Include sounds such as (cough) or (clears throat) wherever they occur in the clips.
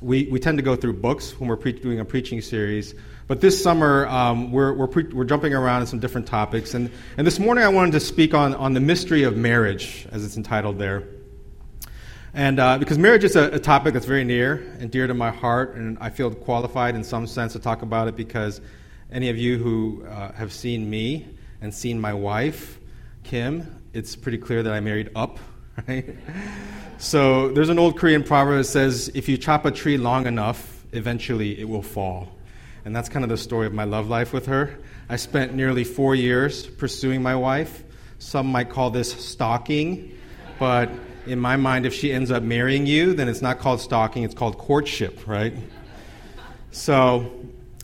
we we tend to go through books when we're pre- doing a preaching series. But this summer, um, we're we're, pre- we're jumping around in some different topics, and and this morning I wanted to speak on on the mystery of marriage, as it's entitled there. And uh, because marriage is a, a topic that's very near and dear to my heart, and I feel qualified in some sense to talk about it because any of you who uh, have seen me and seen my wife, Kim, it's pretty clear that I married up, (laughs) right? so there's an old Korean proverb that says, if you chop a tree long enough, eventually it will fall. And that's kind of the story of my love life with her. I spent nearly four years pursuing my wife. Some might call this stalking, but in my mind, if she ends up marrying you, then it's not called stalking, it's called courtship, right? So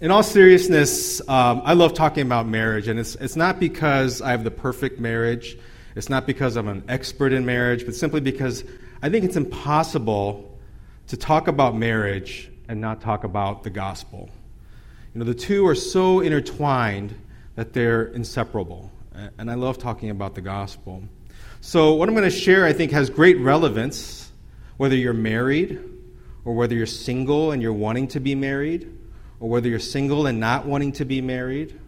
in all seriousness, um, I love talking about marriage, and it's, it's not because I have the perfect marriage. It's not because I'm an expert in marriage, but simply because I think it's impossible to talk about marriage and not talk about the gospel. You know, the two are so intertwined that they're inseparable, and I love talking about the gospel. So, what I'm going to share, I think, has great relevance whether you're married or whether you're single and you're wanting to be married or whether you're single and not wanting to be married,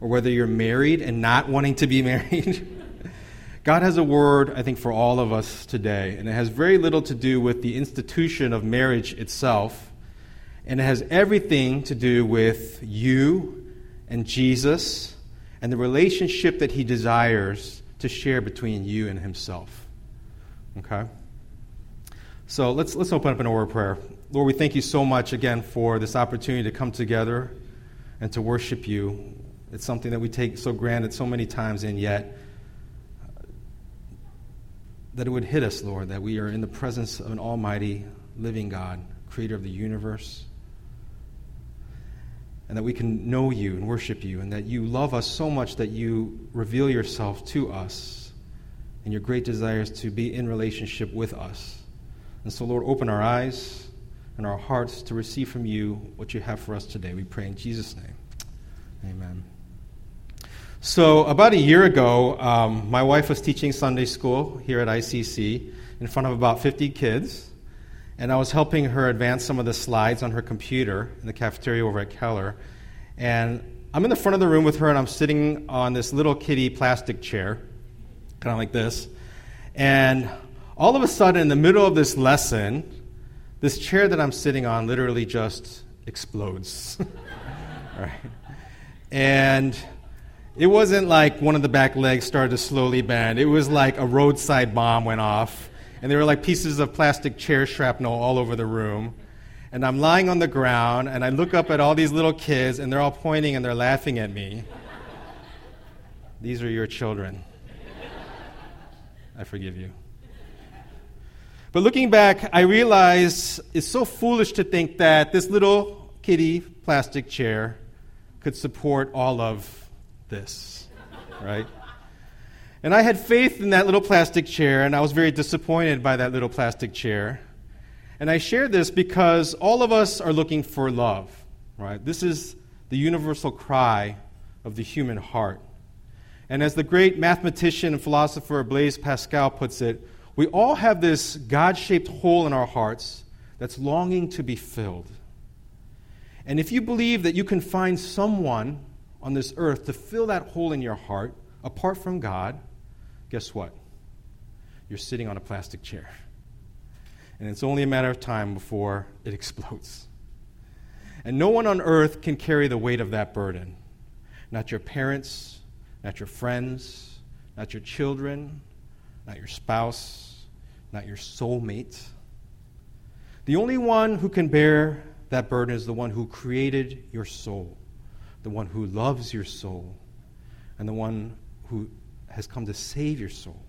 or whether you're married and not wanting to be (laughs) married. God has a word, I think, for all of us today, and it has very little to do with the institution of marriage itself, and it has everything to do with you and Jesus and the relationship that He desires to share between you and Himself. Okay? So let's, let's open up in a word of prayer. Lord, we thank you so much again for this opportunity to come together and to worship you. It's something that we take so granted so many times, and yet that it would hit us, Lord, that we are in the presence of an almighty, living God, creator of the universe, and that we can know you and worship you, and that you love us so much that you reveal yourself to us, and your great desires to be in relationship with us. And so, Lord, open our eyes and our hearts to receive from you what you have for us today. We pray in Jesus' name. Amen. So, about a year ago, um, my wife was teaching Sunday school here at ICC in front of about 50 kids, and I was helping her advance some of the slides on her computer in the cafeteria over at Keller. And I'm in the front of the room with her, and I'm sitting on this little kitty plastic chair, kind of like this. And all of a sudden, in the middle of this lesson, this chair that I'm sitting on literally just explodes. (laughs) right? And it wasn't like one of the back legs started to slowly bend. It was like a roadside bomb went off. And there were like pieces of plastic chair shrapnel all over the room. And I'm lying on the ground, and I look up at all these little kids, and they're all pointing and they're laughing at me. These are your children. I forgive you. But looking back, I realize it's so foolish to think that this little kitty plastic chair could support all of this, right? And I had faith in that little plastic chair, and I was very disappointed by that little plastic chair. And I share this because all of us are looking for love, right? This is the universal cry of the human heart. And as the great mathematician and philosopher Blaise Pascal puts it, we all have this God shaped hole in our hearts that's longing to be filled. And if you believe that you can find someone on this earth to fill that hole in your heart apart from God, guess what? You're sitting on a plastic chair. And it's only a matter of time before it explodes. And no one on earth can carry the weight of that burden. Not your parents, not your friends, not your children, not your spouse, not your soulmate. The only one who can bear that burden is the one who created your soul, the one who loves your soul, and the one who has come to save your soul.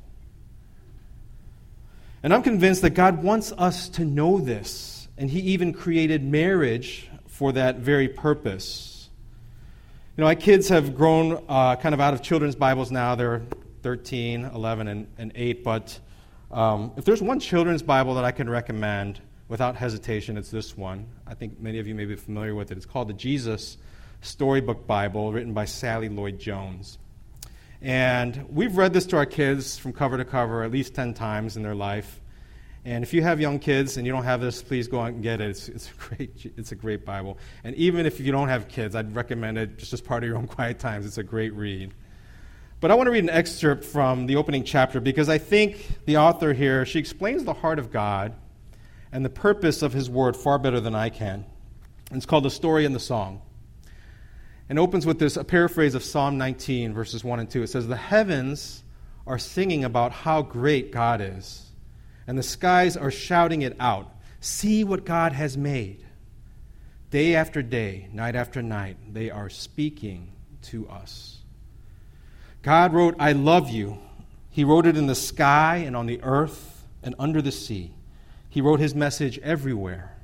And I'm convinced that God wants us to know this, and He even created marriage for that very purpose. You know, my kids have grown uh, kind of out of children's Bibles now. They're 13, 11, and, and 8. But um, if there's one children's Bible that I can recommend without hesitation, it's this one. I think many of you may be familiar with it. It's called the Jesus Storybook Bible, written by Sally Lloyd Jones. And we've read this to our kids from cover to cover at least 10 times in their life. And if you have young kids and you don't have this, please go out and get it. It's, it's, a, great, it's a great Bible. And even if you don't have kids, I'd recommend it just as part of your own (laughs) quiet times. It's a great read. But I want to read an excerpt from the opening chapter because I think the author here, she explains the heart of God and the purpose of his word far better than I can. It's called The Story and the Song and opens with this a paraphrase of Psalm 19, verses 1 and 2. It says, The heavens are singing about how great God is, and the skies are shouting it out. See what God has made. Day after day, night after night, they are speaking to us. God wrote, I love you. He wrote it in the sky and on the earth and under the sea. He wrote his message everywhere.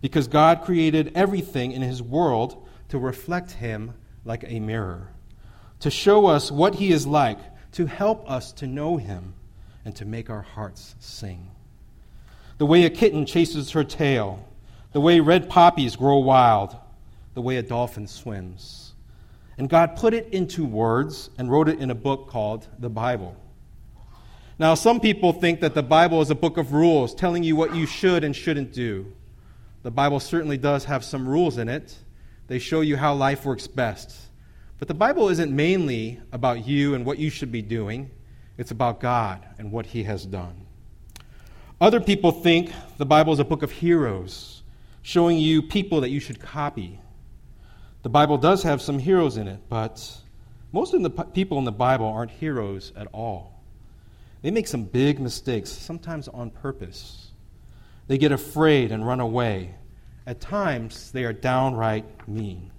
Because God created everything in his world to reflect Him like a mirror, to show us what He is like, to help us to know Him, and to make our hearts sing. The way a kitten chases her tail, the way red poppies grow wild, the way a dolphin swims. And God put it into words and wrote it in a book called the Bible. Now, some people think that the Bible is a book of rules telling you what you should and shouldn't do. The Bible certainly does have some rules in it, they show you how life works best. But the Bible isn't mainly about you and what you should be doing, it's about God and what He has done. Other people think the Bible is a book of heroes, showing you people that you should copy. The Bible does have some heroes in it, but most of the people in the Bible aren't heroes at all. They make some big mistakes, sometimes on purpose. They get afraid and run away. At times, they are downright mean.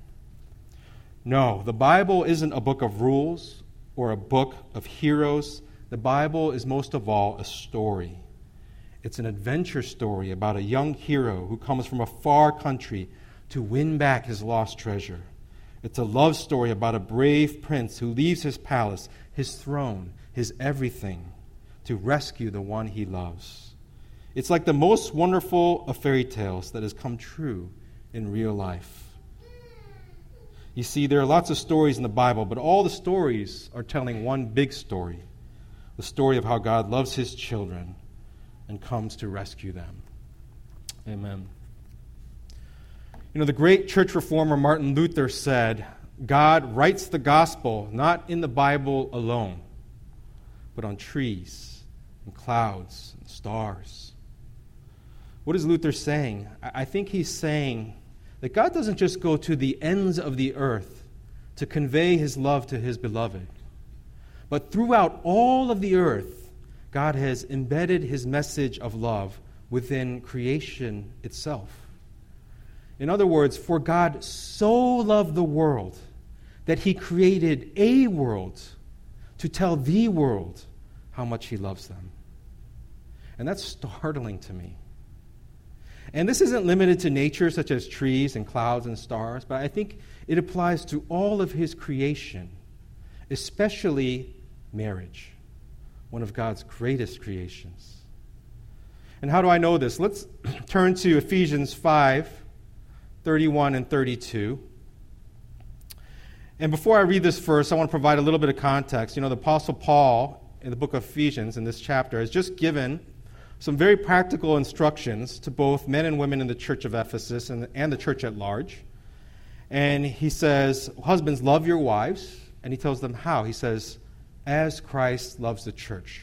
No, the Bible isn't a book of rules or a book of heroes. The Bible is most of all a story. It's an adventure story about a young hero who comes from a far country to win back his lost treasure. It's a love story about a brave prince who leaves his palace, his throne, his everything to rescue the one he loves. It's like the most wonderful of fairy tales that has come true in real life. You see, there are lots of stories in the Bible, but all the stories are telling one big story the story of how God loves his children and comes to rescue them. Amen. You know, the great church reformer Martin Luther said, God writes the gospel not in the Bible alone, but on trees and clouds and stars. What is Luther saying? I think he's saying that God doesn't just go to the ends of the earth to convey his love to his beloved, but throughout all of the earth, God has embedded his message of love within creation itself. In other words, for God so loved the world that he created a world to tell the world how much he loves them. And that's startling to me. And this isn't limited to nature, such as trees and clouds and stars, but I think it applies to all of his creation, especially marriage, one of God's greatest creations. And how do I know this? Let's (clears throat) turn to Ephesians 5 31 and 32. And before I read this verse, I want to provide a little bit of context. You know, the Apostle Paul in the book of Ephesians, in this chapter, has just given some very practical instructions to both men and women in the church of Ephesus and, and the church at large. And he says, Husbands, love your wives. And he tells them how. He says, As Christ loves the church.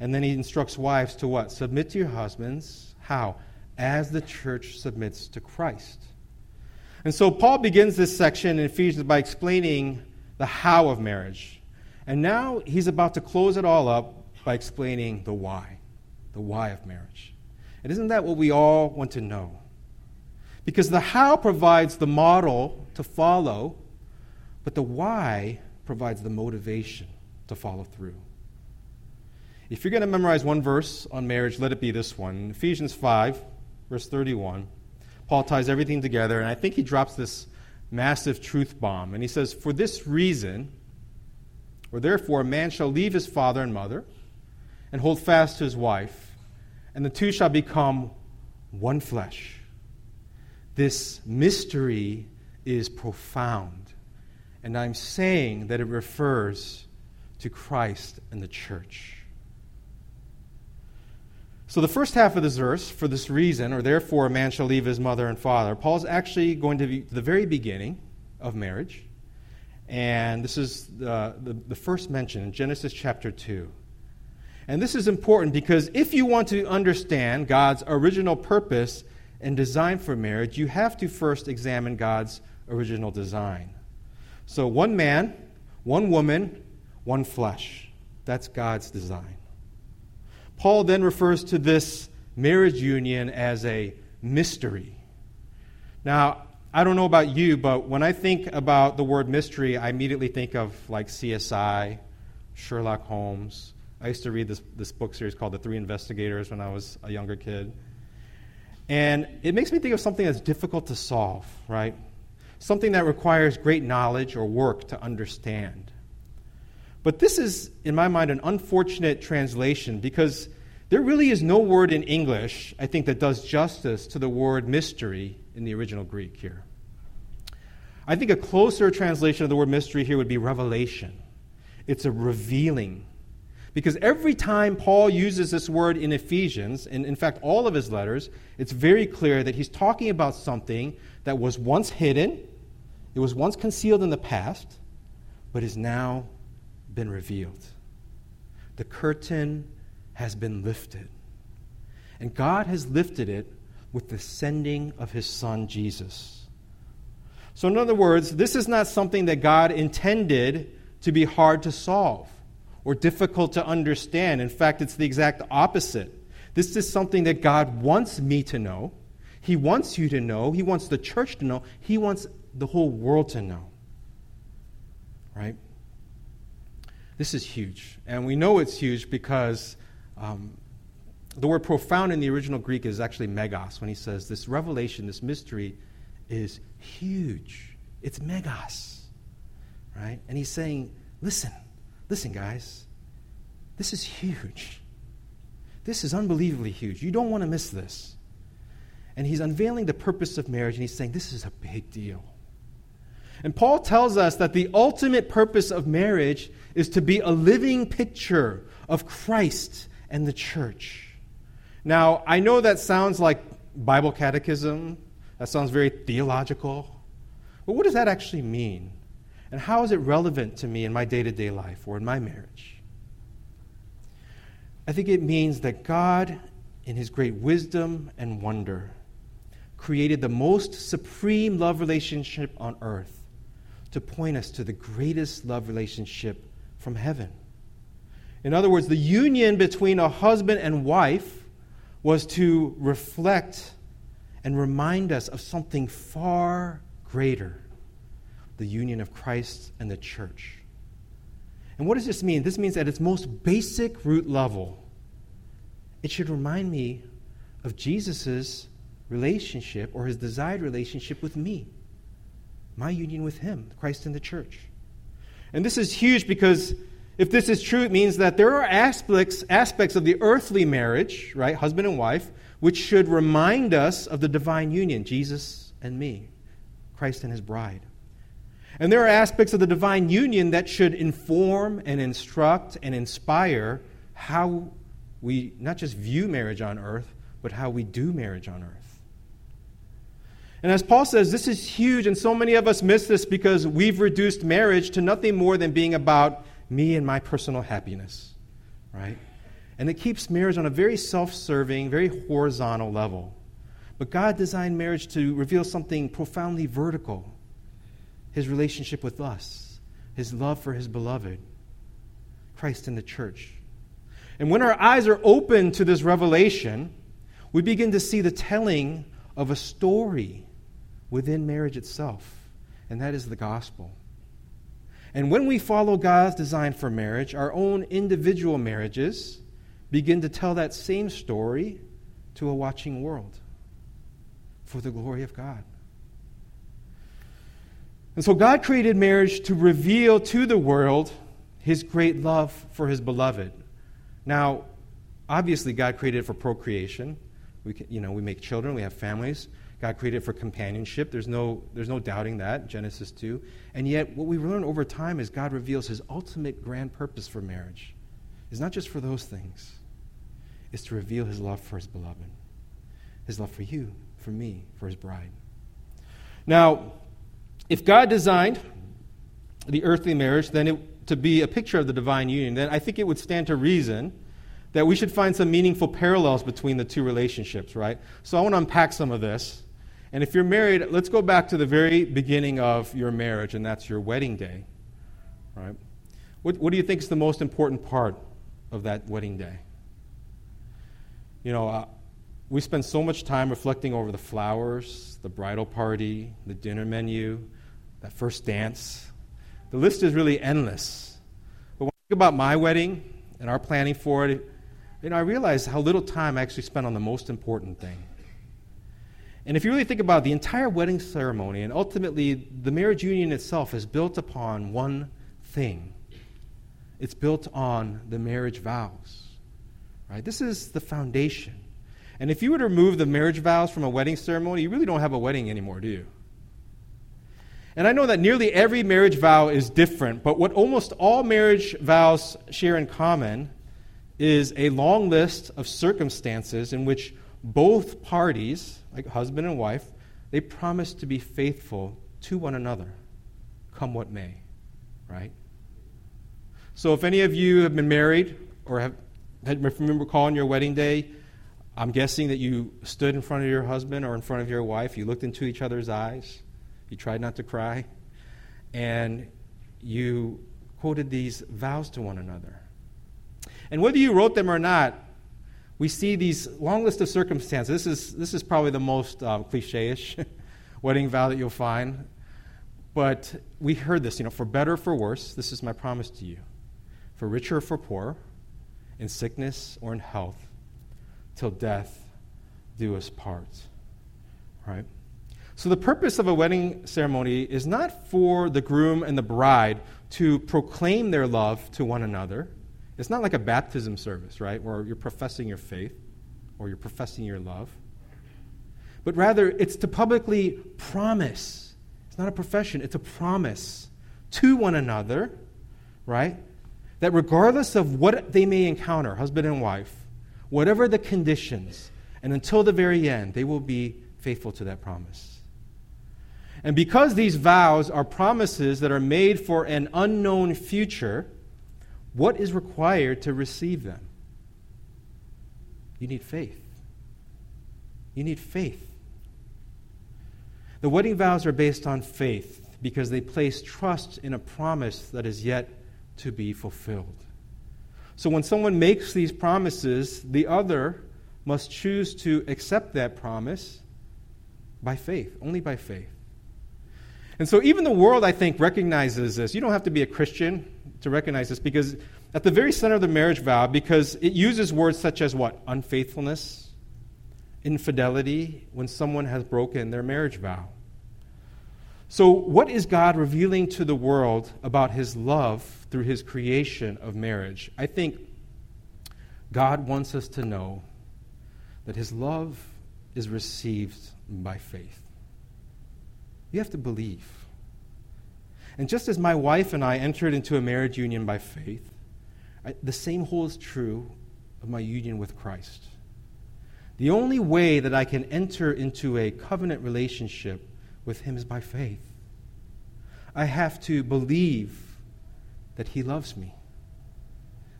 And then he instructs wives to what? Submit to your husbands. How? As the church submits to Christ. And so Paul begins this section in Ephesians by explaining the how of marriage. And now he's about to close it all up by explaining the why the why of marriage. And isn't that what we all want to know? Because the how provides the model to follow, but the why provides the motivation to follow through. If you're going to memorize one verse on marriage, let it be this one. Ephesians 5, verse 31, Paul ties everything together, and I think he drops this massive truth bomb. And he says, For this reason, or therefore, a man shall leave his father and mother and hold fast to his wife, and the two shall become one flesh. This mystery is profound, and I'm saying that it refers to Christ and the church. So, the first half of this verse, for this reason, or therefore a man shall leave his mother and father, Paul's actually going to be the very beginning of marriage. And this is the, the, the first mention in Genesis chapter 2. And this is important because if you want to understand God's original purpose and design for marriage, you have to first examine God's original design. So, one man, one woman, one flesh. That's God's design. Paul then refers to this marriage union as a mystery. Now, I don't know about you, but when I think about the word mystery, I immediately think of like CSI, Sherlock Holmes. I used to read this, this book series called The Three Investigators when I was a younger kid. And it makes me think of something that's difficult to solve, right? Something that requires great knowledge or work to understand. But this is, in my mind, an unfortunate translation because there really is no word in English, I think, that does justice to the word mystery in the original Greek here. I think a closer translation of the word mystery here would be revelation. It's a revealing. Because every time Paul uses this word in Ephesians, and in fact, all of his letters, it's very clear that he's talking about something that was once hidden, it was once concealed in the past, but has now been revealed. The curtain has been lifted. And God has lifted it with the sending of his son Jesus. So, in other words, this is not something that God intended to be hard to solve or difficult to understand. In fact, it's the exact opposite. This is something that God wants me to know. He wants you to know. He wants the church to know. He wants the whole world to know. Right? This is huge. And we know it's huge because um, the word profound in the original Greek is actually megas when he says this revelation, this mystery is huge. It's megas. Right? And he's saying, listen, listen, guys, this is huge. This is unbelievably huge. You don't want to miss this. And he's unveiling the purpose of marriage, and he's saying, This is a big deal. And Paul tells us that the ultimate purpose of marriage is to be a living picture of Christ and the church. Now, I know that sounds like Bible catechism, that sounds very theological, but what does that actually mean? And how is it relevant to me in my day to day life or in my marriage? I think it means that God, in His great wisdom and wonder, created the most supreme love relationship on earth to point us to the greatest love relationship from heaven. In other words, the union between a husband and wife was to reflect and remind us of something far greater the union of Christ and the church. And what does this mean? This means at its most basic root level, it should remind me of Jesus' relationship or his desired relationship with me my union with Him, Christ and the church. And this is huge because if this is true, it means that there are aspects, aspects of the earthly marriage, right, husband and wife, which should remind us of the divine union, Jesus and me, Christ and His bride. And there are aspects of the divine union that should inform and instruct and inspire how we not just view marriage on earth, but how we do marriage on earth. And as Paul says, this is huge, and so many of us miss this because we've reduced marriage to nothing more than being about me and my personal happiness, right? And it keeps marriage on a very self serving, very horizontal level. But God designed marriage to reveal something profoundly vertical his relationship with us, his love for his beloved, Christ in the church. And when our eyes are open to this revelation, we begin to see the telling of a story within marriage itself, and that is the gospel. And when we follow God's design for marriage, our own individual marriages begin to tell that same story to a watching world. for the glory of God. And so God created marriage to reveal to the world his great love for his beloved. Now, obviously, God created it for procreation. We can, you know, we make children, we have families. God created it for companionship. There's no, there's no doubting that, Genesis 2. And yet, what we learn over time is God reveals his ultimate grand purpose for marriage. It's not just for those things, it's to reveal his love for his beloved, his love for you, for me, for his bride. Now, if God designed the earthly marriage then it, to be a picture of the divine union, then I think it would stand to reason that we should find some meaningful parallels between the two relationships, right? So I want to unpack some of this. And if you're married, let's go back to the very beginning of your marriage, and that's your wedding day, right? What, what do you think is the most important part of that wedding day? You know, uh, we spend so much time reflecting over the flowers, the bridal party, the dinner menu, that first dance. The list is really endless. But when I think about my wedding and our planning for it, you know, I realize how little time I actually spent on the most important thing. And if you really think about it, the entire wedding ceremony and ultimately the marriage union itself is built upon one thing. It's built on the marriage vows. Right? This is the foundation. And if you were to remove the marriage vows from a wedding ceremony, you really don't have a wedding anymore, do you? And I know that nearly every marriage vow is different, but what almost all marriage vows share in common is a long list of circumstances in which both parties, like husband and wife, they promise to be faithful to one another, come what may, right? So if any of you have been married or have, remember calling your wedding day, I'm guessing that you stood in front of your husband or in front of your wife, you looked into each other's eyes, you tried not to cry, and you quoted these vows to one another. And whether you wrote them or not, we see these long list of circumstances. This is, this is probably the most um, cliche ish (laughs) wedding vow that you'll find. But we heard this, you know, for better or for worse, this is my promise to you. For richer or for poor, in sickness or in health, till death do us part. Right? So, the purpose of a wedding ceremony is not for the groom and the bride to proclaim their love to one another it's not like a baptism service, right, where you're professing your faith or you're professing your love. But rather, it's to publicly promise. It's not a profession, it's a promise to one another, right? That regardless of what they may encounter, husband and wife, whatever the conditions, and until the very end, they will be faithful to that promise. And because these vows are promises that are made for an unknown future, what is required to receive them? You need faith. You need faith. The wedding vows are based on faith because they place trust in a promise that is yet to be fulfilled. So when someone makes these promises, the other must choose to accept that promise by faith, only by faith. And so even the world, I think, recognizes this. You don't have to be a Christian to recognize this because at the very center of the marriage vow, because it uses words such as what? Unfaithfulness, infidelity, when someone has broken their marriage vow. So, what is God revealing to the world about his love through his creation of marriage? I think God wants us to know that his love is received by faith. You have to believe. And just as my wife and I entered into a marriage union by faith, I, the same holds true of my union with Christ. The only way that I can enter into a covenant relationship with Him is by faith. I have to believe that He loves me,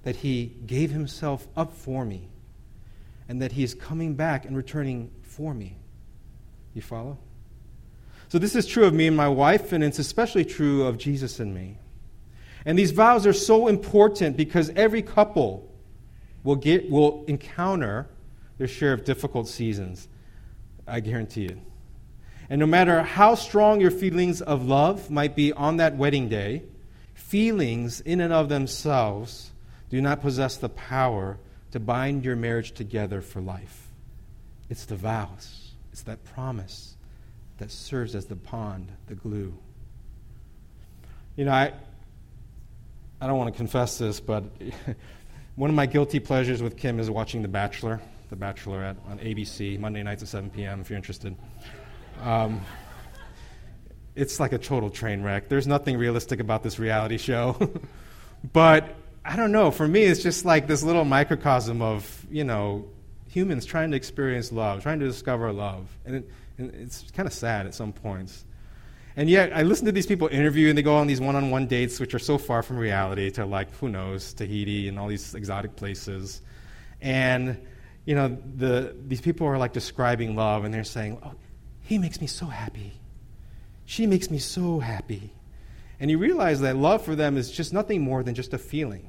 that He gave Himself up for me, and that He is coming back and returning for me. You follow? So, this is true of me and my wife, and it's especially true of Jesus and me. And these vows are so important because every couple will, get, will encounter their share of difficult seasons. I guarantee it. And no matter how strong your feelings of love might be on that wedding day, feelings in and of themselves do not possess the power to bind your marriage together for life. It's the vows, it's that promise that serves as the bond, the glue. You know, I, I don't want to confess this, but (laughs) one of my guilty pleasures with Kim is watching The Bachelor, The Bachelorette on ABC, Monday nights at 7 p.m., if you're interested. Um, it's like a total train wreck. There's nothing realistic about this reality show. (laughs) but I don't know. For me, it's just like this little microcosm of, you know, humans trying to experience love, trying to discover love. And, it, and it's kind of sad at some points. And yet, I listen to these people interview, and they go on these one on one dates, which are so far from reality, to like, who knows, Tahiti and all these exotic places. And, you know, the, these people are like describing love, and they're saying, oh, he makes me so happy. She makes me so happy. And you realize that love for them is just nothing more than just a feeling.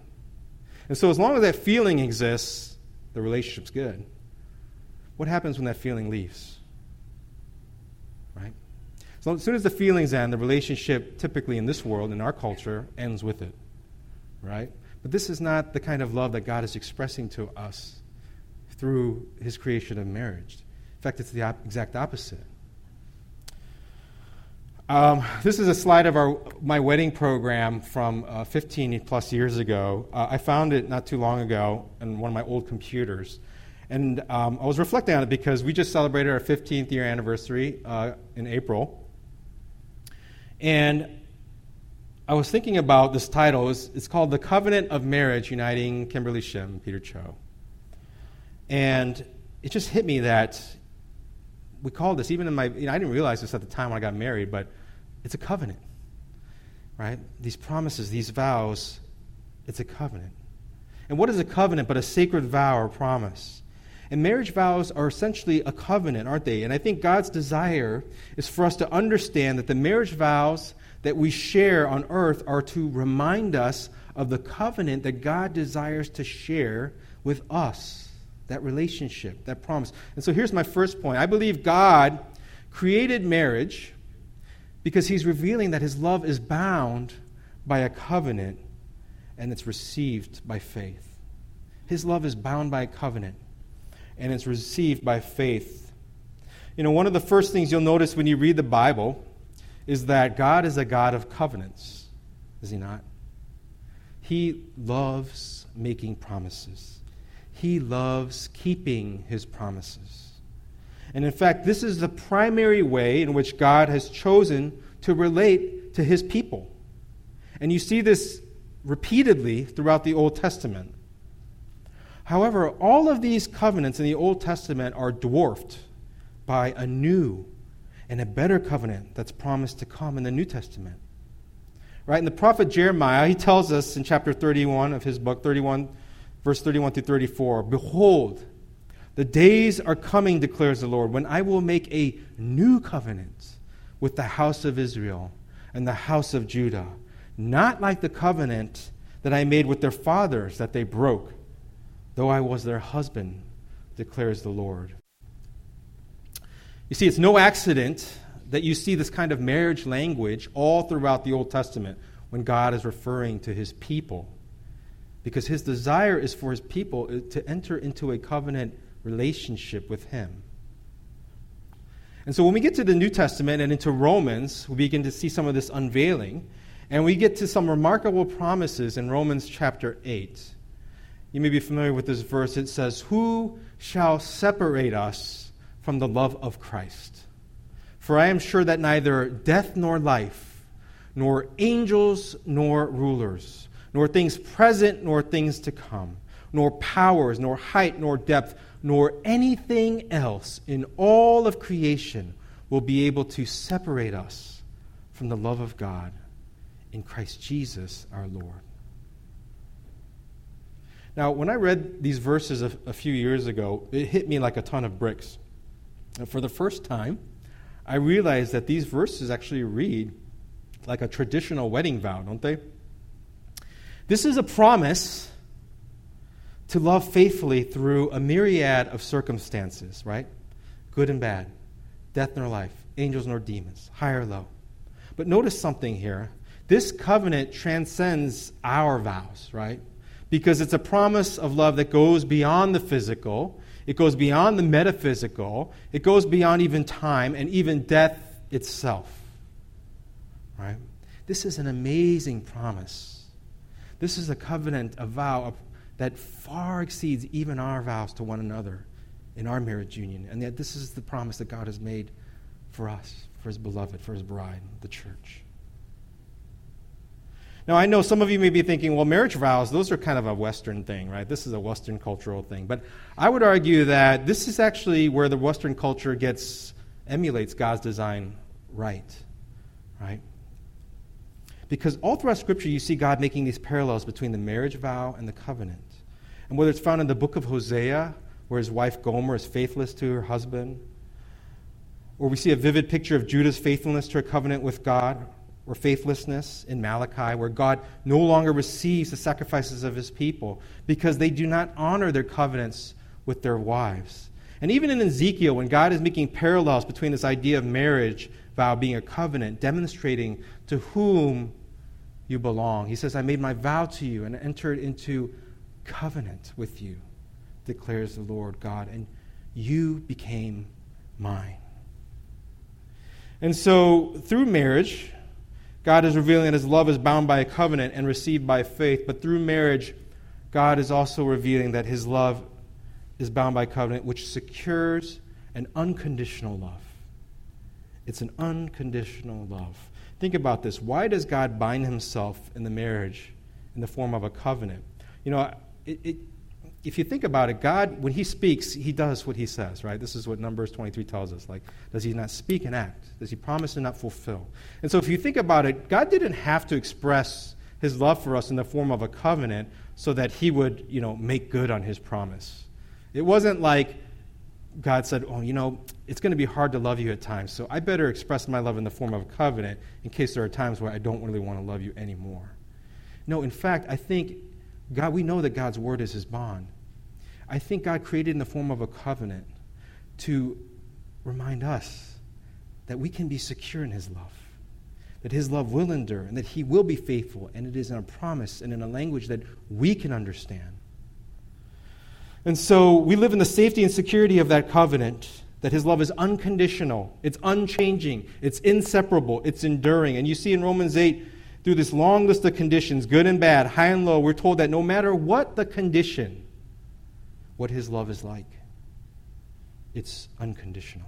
And so, as long as that feeling exists, the relationship's good. What happens when that feeling leaves? Right? So, as soon as the feelings end, the relationship, typically in this world, in our culture, ends with it. Right? But this is not the kind of love that God is expressing to us through his creation of marriage. In fact, it's the op- exact opposite. Um, this is a slide of our, my wedding program from uh, 15 plus years ago. Uh, I found it not too long ago on one of my old computers. And um, I was reflecting on it because we just celebrated our 15th year anniversary uh, in April. And I was thinking about this title. It's, it's, called The Covenant of Marriage Uniting Kimberly Shim and Peter Cho. And it just hit me that we call this, even in my, you know, I didn't realize this at the time when I got married, but it's a covenant, right? These promises, these vows, it's a covenant. And what is a covenant but a sacred vow or promise? And marriage vows are essentially a covenant, aren't they? And I think God's desire is for us to understand that the marriage vows that we share on earth are to remind us of the covenant that God desires to share with us that relationship, that promise. And so here's my first point I believe God created marriage because he's revealing that his love is bound by a covenant and it's received by faith. His love is bound by a covenant and it's received by faith. You know, one of the first things you'll notice when you read the Bible is that God is a God of covenants, is he not? He loves making promises. He loves keeping his promises. And in fact, this is the primary way in which God has chosen to relate to his people. And you see this repeatedly throughout the Old Testament. However, all of these covenants in the Old Testament are dwarfed by a new and a better covenant that's promised to come in the New Testament. Right? And the prophet Jeremiah, he tells us in chapter 31 of his book, 31 verse 31 through 34 Behold, the days are coming, declares the Lord, when I will make a new covenant with the house of Israel and the house of Judah, not like the covenant that I made with their fathers that they broke, though I was their husband, declares the Lord. You see, it's no accident that you see this kind of marriage language all throughout the Old Testament when God is referring to his people because his desire is for his people uh, to enter into a covenant relationship with him. And so when we get to the New Testament and into Romans, we begin to see some of this unveiling. And we get to some remarkable promises in Romans chapter 8. You may be familiar with this verse. It says, Who shall separate us from the love of Christ? For I am sure that neither death nor life, nor angels nor rulers, nor things present, nor things to come, nor powers, nor height, nor depth, nor anything else in all of creation will be able to separate us from the love of God in Christ Jesus our Lord. Now, when I read these verses a, a few years ago, it hit me like a ton of bricks. And for the first time, I realized that these verses actually read like a traditional wedding vow, don't they? This is a promise to love faithfully through a myriad of circumstances, right? Good and bad, death nor life, angels nor demons, high or low. But notice something here. This covenant transcends our vows, right? Because it's a promise of love that goes beyond the physical, it goes beyond the metaphysical, it goes beyond even time and even death itself. Right? This is an amazing promise. This is a covenant, a vow that far exceeds even our vows to one another in our marriage union. And yet, this is the promise that God has made for us, for his beloved, for his bride, the church. Now, I know some of you may be thinking, well, marriage vows, those are kind of a Western thing, right? This is a Western cultural thing. But I would argue that this is actually where the Western culture gets, emulates God's design right, right? Because all throughout Scripture, you see God making these parallels between the marriage vow and the covenant. And whether it's found in the book of Hosea, where his wife Gomer is faithless to her husband, or we see a vivid picture of Judah's faithfulness to her covenant with God, or faithlessness in Malachi, where God no longer receives the sacrifices of his people because they do not honor their covenants with their wives. And even in Ezekiel, when God is making parallels between this idea of marriage vow being a covenant, demonstrating to whom you belong, he says, I made my vow to you and entered into covenant with you, declares the Lord God, and you became mine. And so, through marriage, God is revealing that his love is bound by a covenant and received by faith. But through marriage, God is also revealing that his love is bound by covenant, which secures an unconditional love. It's an unconditional love. Think about this. Why does God bind himself in the marriage in the form of a covenant? You know, it, it, if you think about it, God, when He speaks, He does what He says, right? This is what Numbers 23 tells us. Like, does He not speak and act? Does He promise and not fulfill? And so, if you think about it, God didn't have to express His love for us in the form of a covenant so that He would, you know, make good on His promise. It wasn't like God said, oh, you know, it's going to be hard to love you at times, so I better express my love in the form of a covenant in case there are times where I don't really want to love you anymore. No, in fact, I think God, we know that God's word is his bond. I think God created in the form of a covenant to remind us that we can be secure in his love, that his love will endure, and that he will be faithful, and it is in a promise and in a language that we can understand. And so we live in the safety and security of that covenant, that his love is unconditional, it's unchanging, it's inseparable, it's enduring. And you see in Romans 8, through this long list of conditions, good and bad, high and low, we're told that no matter what the condition, what his love is like, it's unconditional.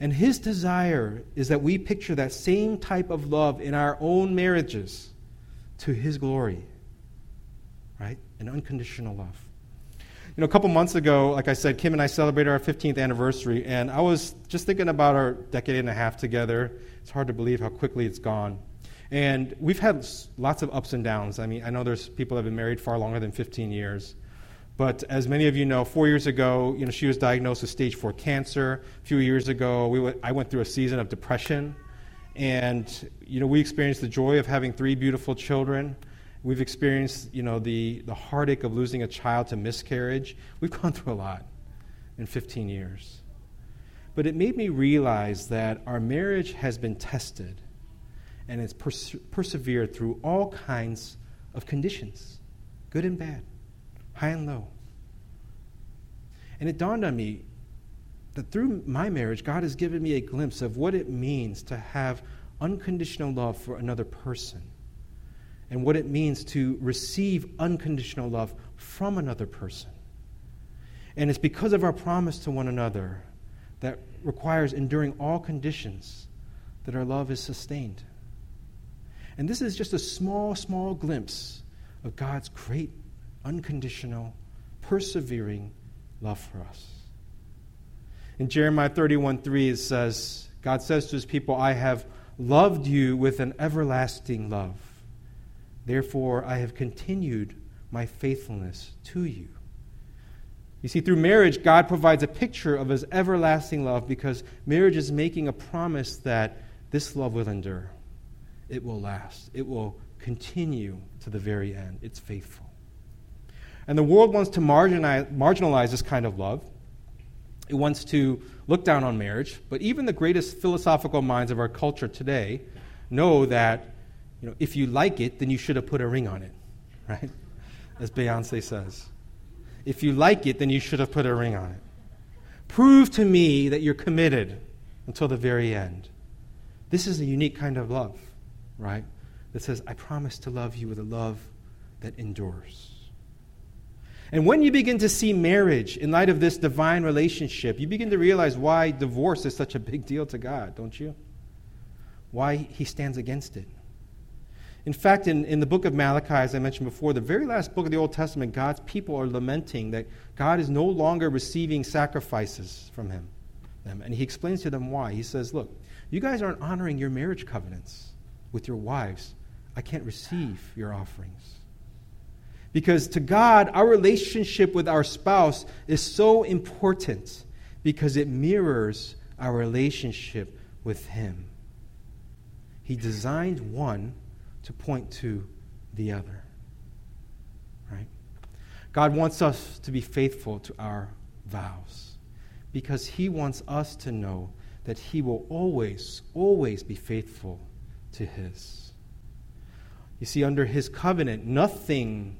And his desire is that we picture that same type of love in our own marriages to his glory, right? An unconditional love. You know, a couple months ago, like I said, Kim and I celebrated our 15th anniversary, and I was just thinking about our decade and a half together. It's hard to believe how quickly it's gone. And we've had lots of ups and downs. I mean, I know there's people that have been married far longer than 15 years. But as many of you know, four years ago, you know, she was diagnosed with stage four cancer. A few years ago, we went, I went through a season of depression. And, you know, we experienced the joy of having three beautiful children. We've experienced, you know, the, the heartache of losing a child to miscarriage. We've (laughs) gone through a lot in 15 years. But it made me realize that our marriage has been tested and it's perse- persevered through all kinds of conditions, good and bad, high and low. And it dawned on me that through my marriage, God has given me a glimpse of what it means to have unconditional love for another person and what it means to receive unconditional love from another person. And it's because of our promise to one another that requires enduring all conditions that our love is sustained. And this is just a small, small glimpse of God's great, unconditional, persevering love for us. In Jeremiah 31 3, it says, God says to his people, I have loved you with an everlasting love. Therefore, I have continued my faithfulness to you. You see, through marriage, God provides a picture of his everlasting love because marriage is making a promise that this love will endure it will last. It will continue to the very end. It's faithful. And the world wants to marginalize, marginalize this kind of love. It wants to look down on marriage, but even the greatest philosophical minds of our culture today know that you know, if you like it, then you should have put a ring on it, right? As Beyonce says. If you like it, then you should have put a ring on it. Prove to me that you're committed, until the very end. This is a unique kind of love, right? That says, I promise to love you with a love that endures. And when you begin to see marriage in light of this divine relationship, you begin to realize why divorce is such a big deal to God, don't you? Why he stands against it. In fact, in, in the book of Malachi, as I mentioned before, the very last book of the Old Testament, God's people are lamenting that God is no longer receiving sacrifices from him, them. And he explains to them why. He says, Look, you guys aren't honoring your marriage covenants with your wives. I can't receive your offerings. Because to God, our relationship with our spouse is so important because it mirrors our relationship with Him. He designed one to point to the other. Right? God wants us to be faithful to our vows because He wants us to know that He will always, always be faithful to His. You see, under His covenant, nothing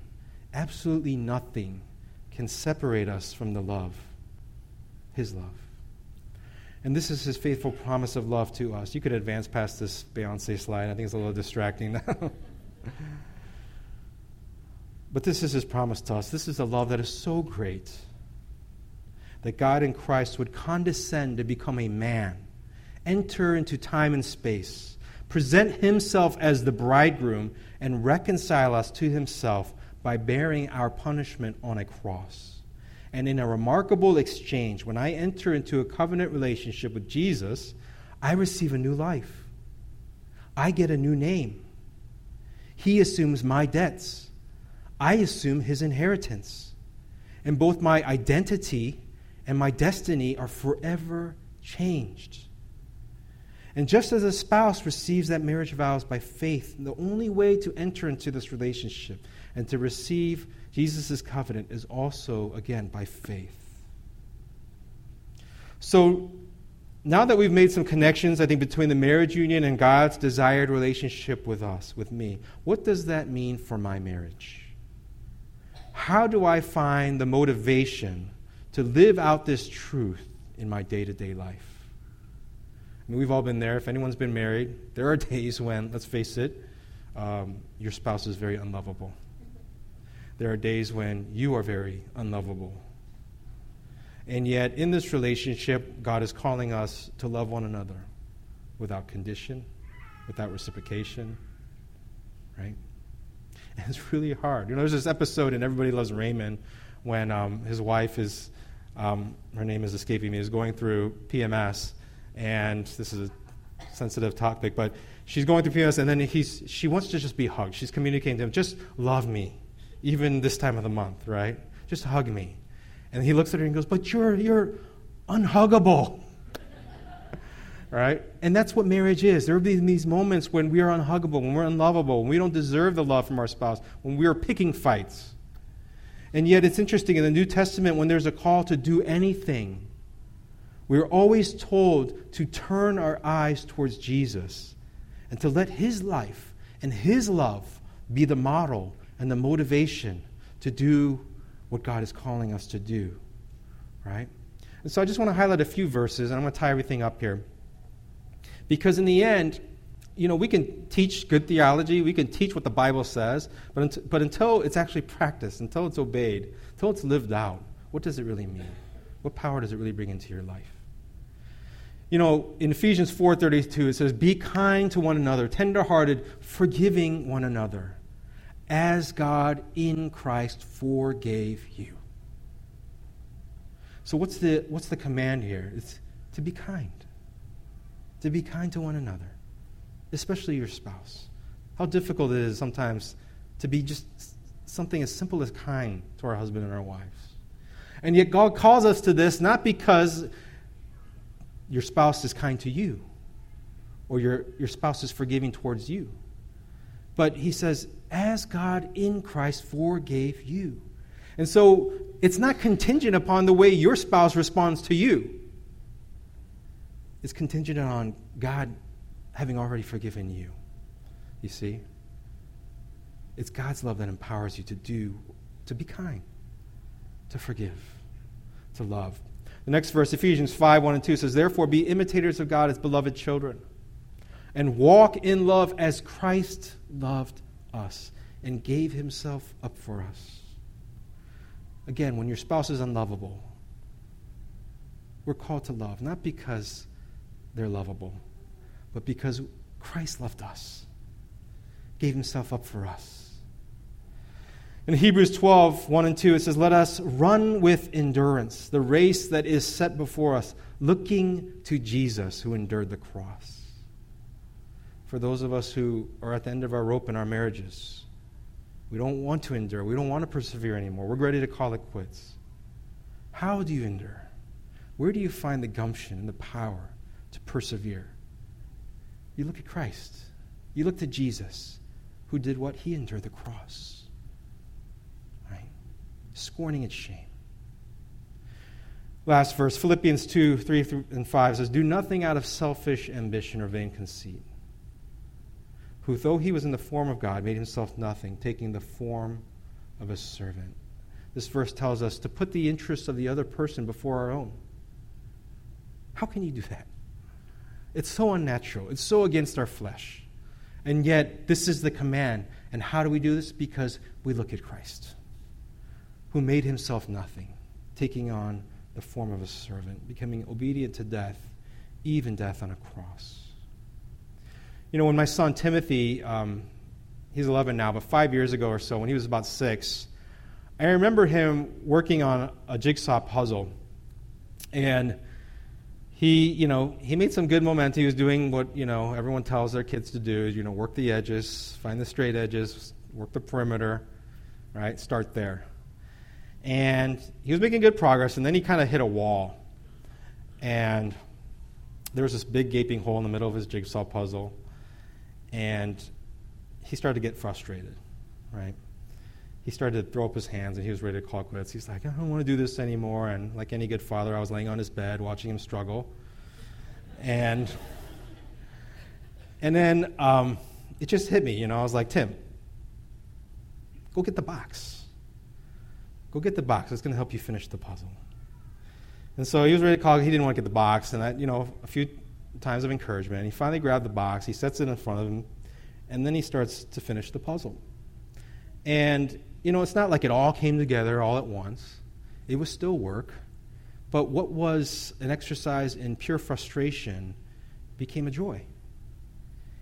absolutely nothing can separate us from the love, His love. And this is His faithful promise of love to us. You could advance past this Beyonce slide. I think it's a little distracting now. (laughs) but this is His promise to us. This is a love that is so great that God in Christ would condescend to become a man, enter into time and space, present Himself as the bridegroom, and reconcile us to Himself by bearing our punishment on a cross. And in a remarkable exchange, when I enter into a covenant relationship with Jesus, I receive a new life. I get a new name. He assumes my debts. I assume his inheritance. And both my identity and my destiny are forever changed. And just as a spouse receives that marriage vows by faith, the only way to enter into this relationship and to receive Jesus' covenant is also, again, by faith. So, now that we've made some connections, I think, between the marriage union and God's desired relationship with us, with me, what does that mean for my marriage? How do I find the motivation to live out this truth in my day to day life? I mean, we've all been there. If anyone's been married, there are (laughs) days when, let's face it, um, your spouse is very unlovable there are days when you are very unlovable. And yet, in this relationship, God is calling us to love one another without condition, without reciprocation, right? And (laughs) it's really hard. You know, there's this episode in Everybody Loves Raymond when um, his wife is, um, her name is escaping me, is going through PMS, and this is a sensitive topic, but she's going through PMS, and then he's, she wants to just be hugged. She's communicating to him, just love me even this time of the month, right? Just hug me. And he looks at her and goes, But you're, you're unhuggable. (laughs) right? And that's what marriage is. There be these moments when we are unhuggable, when we're unlovable, when we don't deserve the love from our spouse, when we are picking fights. And yet, it's interesting in the New Testament, when there's a call to do anything, we're always told to turn our eyes towards Jesus and to let His life and His love be the model and the motivation to do what God is calling us to do. Right? And so I just want to highlight a few verses, and I'm going to tie everything up here. Because in the end, you know, we can teach good theology, we can teach what the Bible says, but, but until it's actually practiced, until it's obeyed, until it's lived out, what does it really mean? What power does it really bring into your life? You know, in Ephesians 4:32 it says, "Be kind to one another, tenderhearted, forgiving one another." As God in Christ forgave you. So, what's the, what's the command here? It's to be kind. To be kind to one another, especially your spouse. How difficult it is sometimes to be just something as simple as kind to our husband and our wives. And yet, God calls us to this not because your spouse is kind to you or your, your spouse is forgiving towards you, but He says, as God in Christ forgave you. And so it's not contingent upon the way your spouse responds to you, it's contingent on God having already forgiven you. You see? It's God's love that empowers you to do, to be kind, to forgive, to love. The next verse, Ephesians 5 1 and 2 says, Therefore be imitators of God as beloved children, and walk in love as Christ loved us and gave himself up for us. Again, when your spouse is unlovable, we're called to love, not because they're lovable, but because Christ loved us, gave himself up for us. In Hebrews 12, 1 and 2, it says, Let us run with endurance the race that is set before us, looking to Jesus who endured the cross. For those of us who are at the end of our rope in our marriages, we don't want to endure. We don't want to persevere anymore. We're ready to call it quits. How do you endure? Where do you find the gumption and the power to persevere? You look at Christ. You look to Jesus, who did what? He endured the cross right? scorning its shame. Last verse, Philippians 2 3 and 5 says, Do nothing out of selfish ambition or vain conceit, who, though he was in the form of God, made himself nothing, taking the form of a servant. This verse tells us to put the interests of the other person before our own. How can you do that? It's so unnatural, it's so against our flesh. And yet, this is the command. And how do we do this? Because we look at Christ who made himself nothing, taking on the form of a servant, becoming obedient to death, even death on a cross. You know, when my son Timothy, um, he's 11 now, but five years ago or so, when he was about six, I remember him working on a jigsaw puzzle. And he, you know, he made some good momentum. He was doing what, you know, everyone tells their kids to do, you know, work the edges, find the straight edges, work the perimeter, right? Start there. And he was making good progress, and then he kind of hit a wall. And there was this big gaping hole in the middle of his jigsaw puzzle. And he started to get frustrated, right? He started to throw up his hands and he was ready to call quits. He's like, I don't want to do this anymore. And like any good father, I was laying on his bed watching him struggle. And, and then um, it just hit me, you know. I was like, Tim, go get the box. Go get the box. It's going to help you finish the puzzle. And so he was ready to call. He didn't want to get the box. And, that, you know, a few times of encouragement. And he finally grabbed the box. He sets it in front of him. And then he starts to finish the puzzle. And, you know, it's not like it all came together all at once. It was still work. But what was an exercise in pure frustration became a joy.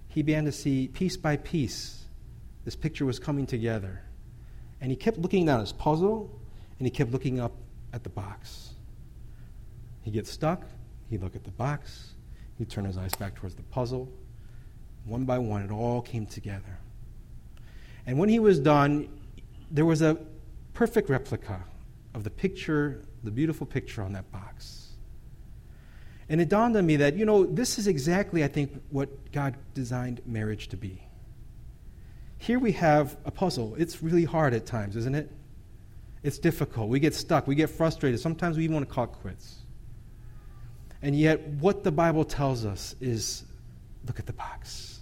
He began to see piece by piece this picture was coming together. And he kept looking down at his puzzle, and he kept looking up at the box. He gets stuck, he'd look at the box, he'd turn his eyes back towards the puzzle. One by one, it all came together. And when he was done, there was a perfect replica of the picture, the beautiful picture on that box. And it dawned on me that, you know, this is exactly, I think, what God designed marriage to be. Here we have a puzzle. It's really hard at times, isn't it? It's difficult. We get stuck. We get frustrated. Sometimes we even want to call quits. And yet, what the Bible tells us is look at the box.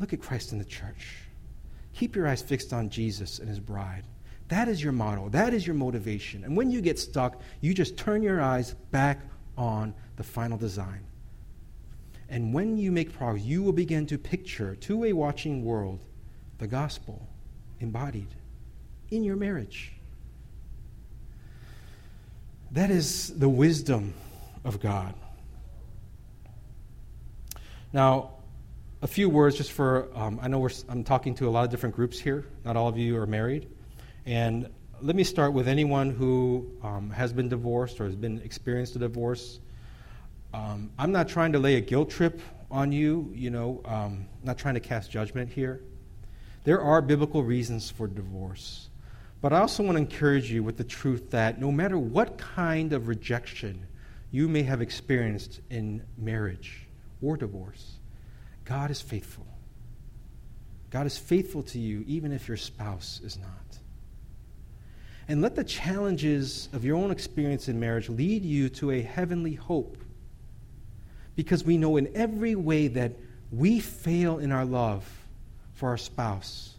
Look at Christ in the church. Keep your eyes fixed on Jesus and his bride. That is your motto. That is your motivation. And when you get stuck, you just turn your eyes back on the final design. And when you make progress, you will begin to picture to a watching world the gospel embodied in your marriage. That is the wisdom of God. Now, a few words just for um, I know I'm talking to a lot of different groups here. Not all of you are married. And let me start with anyone who um, has been divorced or has been experienced a divorce. Um, I'm not trying to lay a guilt trip on you, you know, um, not trying to cast judgment here. There are biblical reasons for divorce. But I also want to encourage you with the truth that no matter what kind of rejection you may have experienced in marriage or divorce, God is faithful. God is faithful to you even if your spouse is not. And let the challenges of your own experience in marriage lead you to a heavenly hope because we know in every way that we fail in our love for our spouse,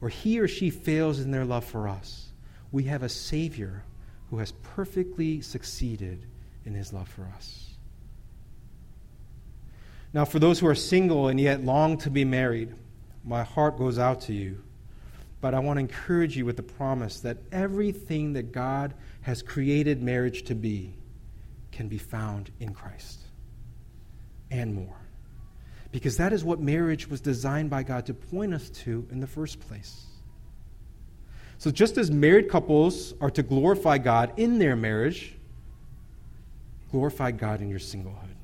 or he or she fails in their love for us, we have a Savior who has perfectly succeeded in his love for us. Now, for those who are single and yet long to be married, my heart goes out to you. But I want to encourage you with the promise that everything that God has created marriage to be can be found in Christ and more. Because that is what marriage was designed by God to point us to in the first place. So, just as married couples are to glorify God in their marriage, glorify God in your singlehood.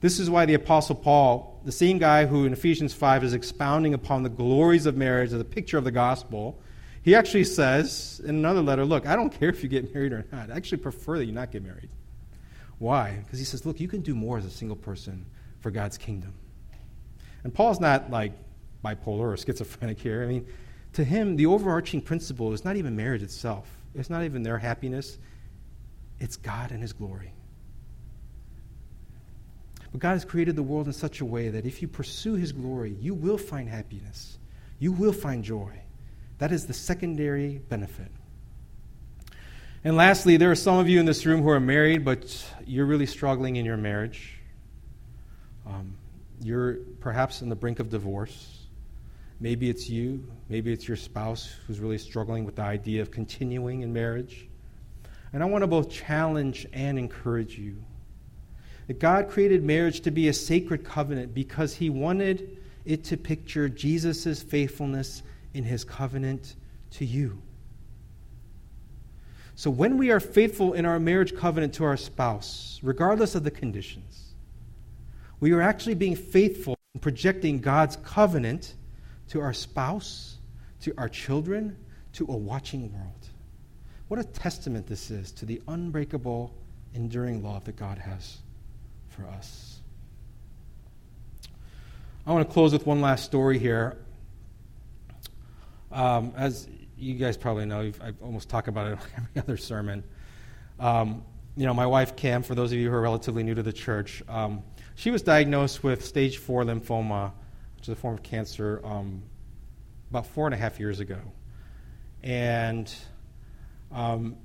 This is why the Apostle Paul, the same guy who in Ephesians 5 is expounding upon the glories of marriage as a picture of the gospel, he actually says in another letter, Look, I don't (laughs) care if you get married or not. I actually prefer that you not get married. Why? Because he says, Look, you can do more as a single person for God's kingdom. And Paul's not like bipolar or schizophrenic here. I mean, to him, the overarching principle is not even marriage itself, it's not even their happiness, it's God and his glory. But God has created the world in such a way that if you pursue His glory, you will find happiness. You will find joy. That is the secondary benefit. And lastly, there are some of you in this room who are married, but you're really struggling in your marriage. Um, you're perhaps on the brink of divorce. Maybe it's you, maybe it's your spouse who's really struggling with the idea of continuing in marriage. And I want to both challenge and encourage you that God created marriage to be a sacred covenant because he wanted it to picture Jesus' faithfulness in his covenant to you. So when we are faithful in our marriage covenant to our spouse, regardless of the conditions, we are actually being faithful in projecting God's covenant to our spouse, to our children, to a watching world. What a testament this is to the unbreakable, enduring love that God has for us. I want to close with one last story here. Um, as you guys probably know, I almost talk about it (laughs) every other sermon. Um, you know, my wife Cam, for those of you who are relatively new to the church, um, she was diagnosed with stage four lymphoma, which is a form of cancer, um, about four and a half years ago. And um,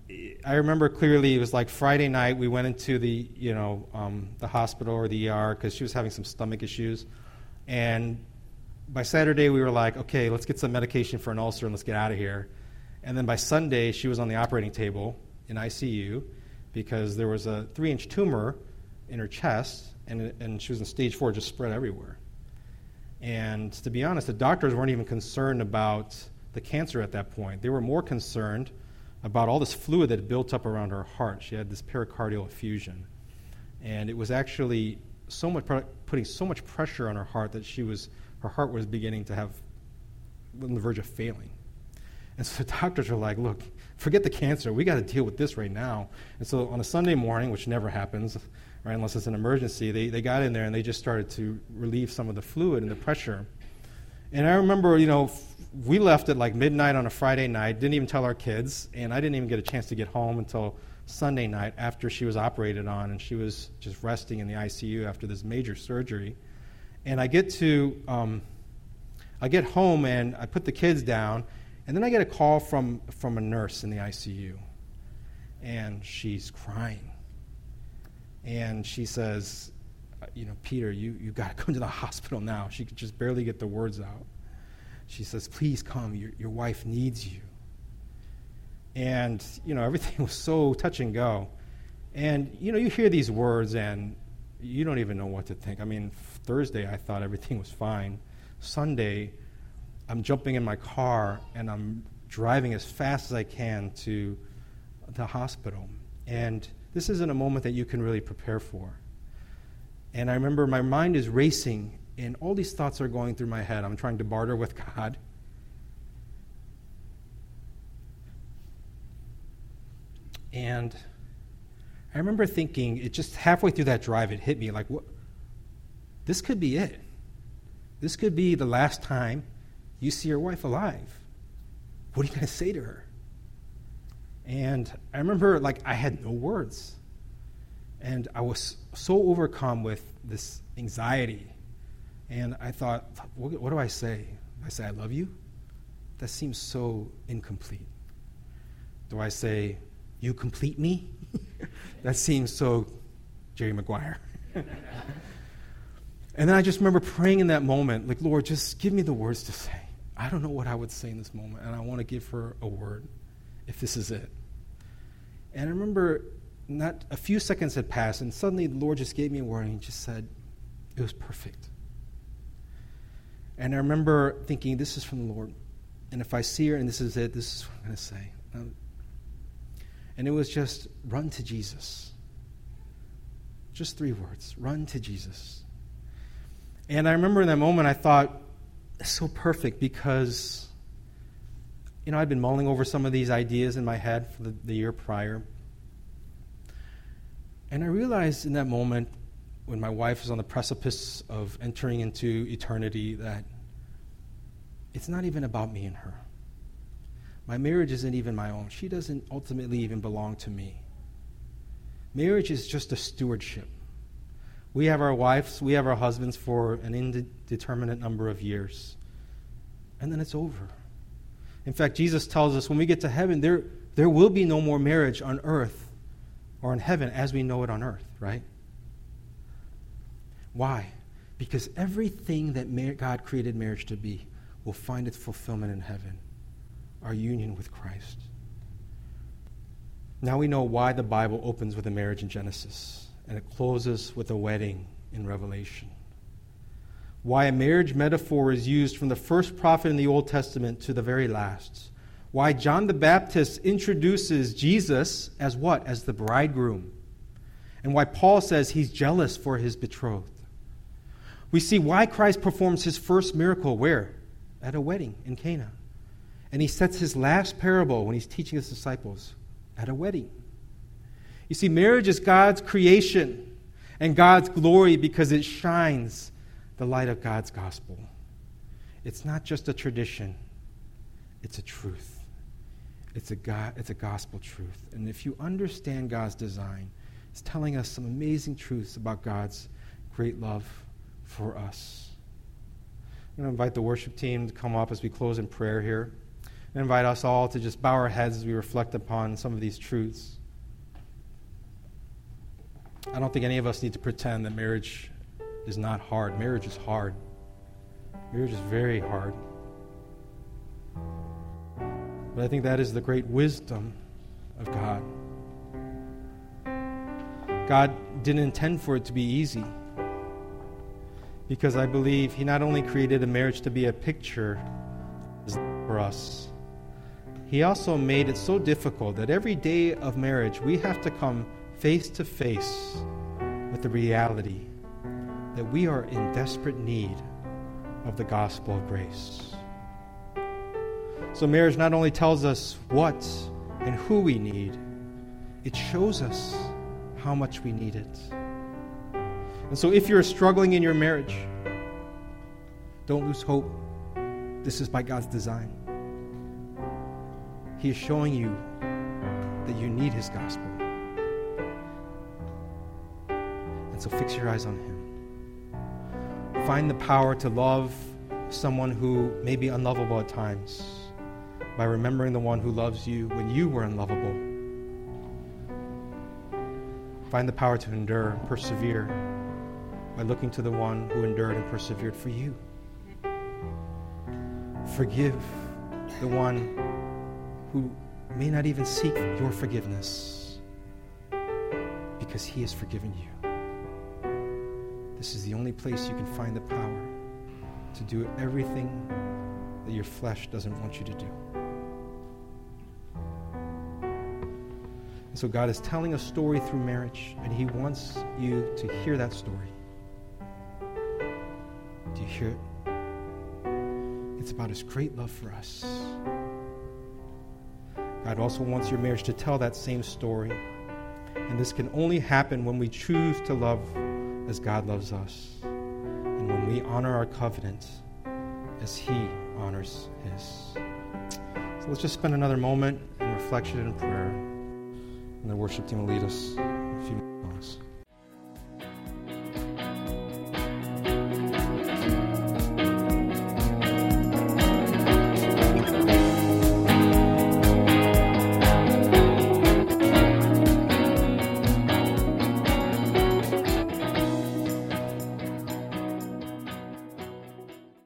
I remember clearly it was like Friday night. We went into the you know um, the hospital or the ER because she was having some stomach issues, and by Saturday we were like, okay, let's get some medication for an ulcer and let's get out of here. And then by Sunday she was on the operating table in ICU because there was a three-inch tumor in her chest, and and she was in stage four, just spread everywhere. And to be honest, the doctors weren't even concerned about the cancer at that point. They were more concerned about all this fluid that built up around her heart. She had this pericardial effusion. And it was actually so much putting so much pressure on her heart that she was her heart was beginning to have on the verge of failing. And so the (laughs) doctors are like, look, forget the cancer. We got to deal with this right now. And so on a Sunday morning, which never happens, right, unless it's an emergency, they, they got in there and they just started to relieve some of the fluid and the pressure. And I remember, you know, we left at like midnight on a Friday night, didn't even tell our kids, and I didn't even get a chance to get home until Sunday night after she was operated on, and she was just resting in the ICU after this major surgery. And I get to, um, I get home and I put the kids down, and then I get a call from, from a nurse in the ICU, and she's crying. And she says, you know, Peter, you, you got to (laughs) come to the hospital now. She could just barely get the words out she says, Please come, your, your wife needs you. And, you know, everything (laughs) was so touch and go. And, you know, you hear these words and you don't even know what to think. I mean, Thursday I thought everything was fine. Sunday, I'm jumping in my car and I'm driving as fast as I can to the hospital. And this isn't a moment that you can really prepare for. And I remember my mind is racing and all these thoughts are going through my head. I'm trying to barter with God. And I remember thinking, it just halfway through that drive, it hit me like, what? This could be it. This could be the last time you see your wife alive. What are you going to say to her? And I remember, like, I had no words. And I was so overcome with this anxiety and I thought, what, what do I say? I say, I love you? That seems so incomplete. Do I say, You complete me? (laughs) that seems so Jerry Maguire. (laughs) and then I just remember praying in that moment, like, Lord, just give me the words to say. I don't know what I would say in this moment, and I want to give her a word if this is it. And I remember not a few seconds had passed, and suddenly the Lord just gave me a and He just said, It was perfect. And I remember thinking, This is from the Lord. And if I see her and this is it, this is what I'm going to say. Um, and it was just run to Jesus. Just three words run to Jesus. And I remember in that moment, I thought, it's so perfect because, you know, I'd been mulling over some of these ideas in my head for the, the year prior. And I realized in that moment, when my wife was on the precipice of entering into eternity, that it's not even about me and her. My marriage isn't even my own. She doesn't ultimately even belong to me. Marriage is just a stewardship. We have our wives, we have our husbands for an indeterminate number of years. And then it's over. In fact, Jesus tells us when we get to heaven, there, there will be no more marriage on earth or in heaven as we know it on earth, right? Why? Because everything that God created marriage to be will find its fulfillment in heaven our union with Christ. Now we know why the Bible opens with a marriage in Genesis and it closes with a wedding in Revelation. Why a marriage metaphor is used from the first prophet in the Old Testament to the very last. Why John the Baptist introduces Jesus as what? As the bridegroom. And why Paul says he's jealous for his betrothed. We see why Christ performs his first miracle where? At a wedding in Cana. And he sets his last parable when he's teaching his disciples at a wedding. You see, marriage is God's creation and God's glory because it shines the light of God's gospel. It's not just a tradition, it's a truth. It's a, it's a gospel truth. And if you understand God's design, it's telling us some amazing truths about God's great love for us. I'm going to invite the worship team to come up as we close in prayer here and invite us all to just bow our heads as we reflect upon some of these truths. I don't think any of us need to pretend that marriage is not hard. Marriage is hard. Marriage is very hard. But I think that is the great wisdom of God. God didn't intend for it to be easy because I believe He not only created a marriage to be a picture for us, he also made it so difficult that every day of marriage we have to come face to face with the reality that we are in desperate need of the gospel of grace. So, marriage not only tells us what and who we need, it shows us how much we need it. And so, if you're struggling in your marriage, don't lose hope. This is by God's design. He is showing you that you need His gospel. And so fix your eyes on Him. Find the power to love someone who may be unlovable at times by remembering the one who loves you when you were unlovable. Find the power to endure and persevere by looking to the one who endured and persevered for you. Forgive the one who may not even seek your forgiveness because he has forgiven you. This is the only place you can find the power to do everything that your flesh doesn't want you to do. And so God is telling a story through marriage, and He wants you to hear that story. Do you hear it? It's about His great love for us. God also wants your marriage to tell that same story. And this can only happen when we choose to love as God loves us and when we honor our covenant as He honors His. So let's just spend another moment in reflection and prayer, and the worship team will lead us a few moments.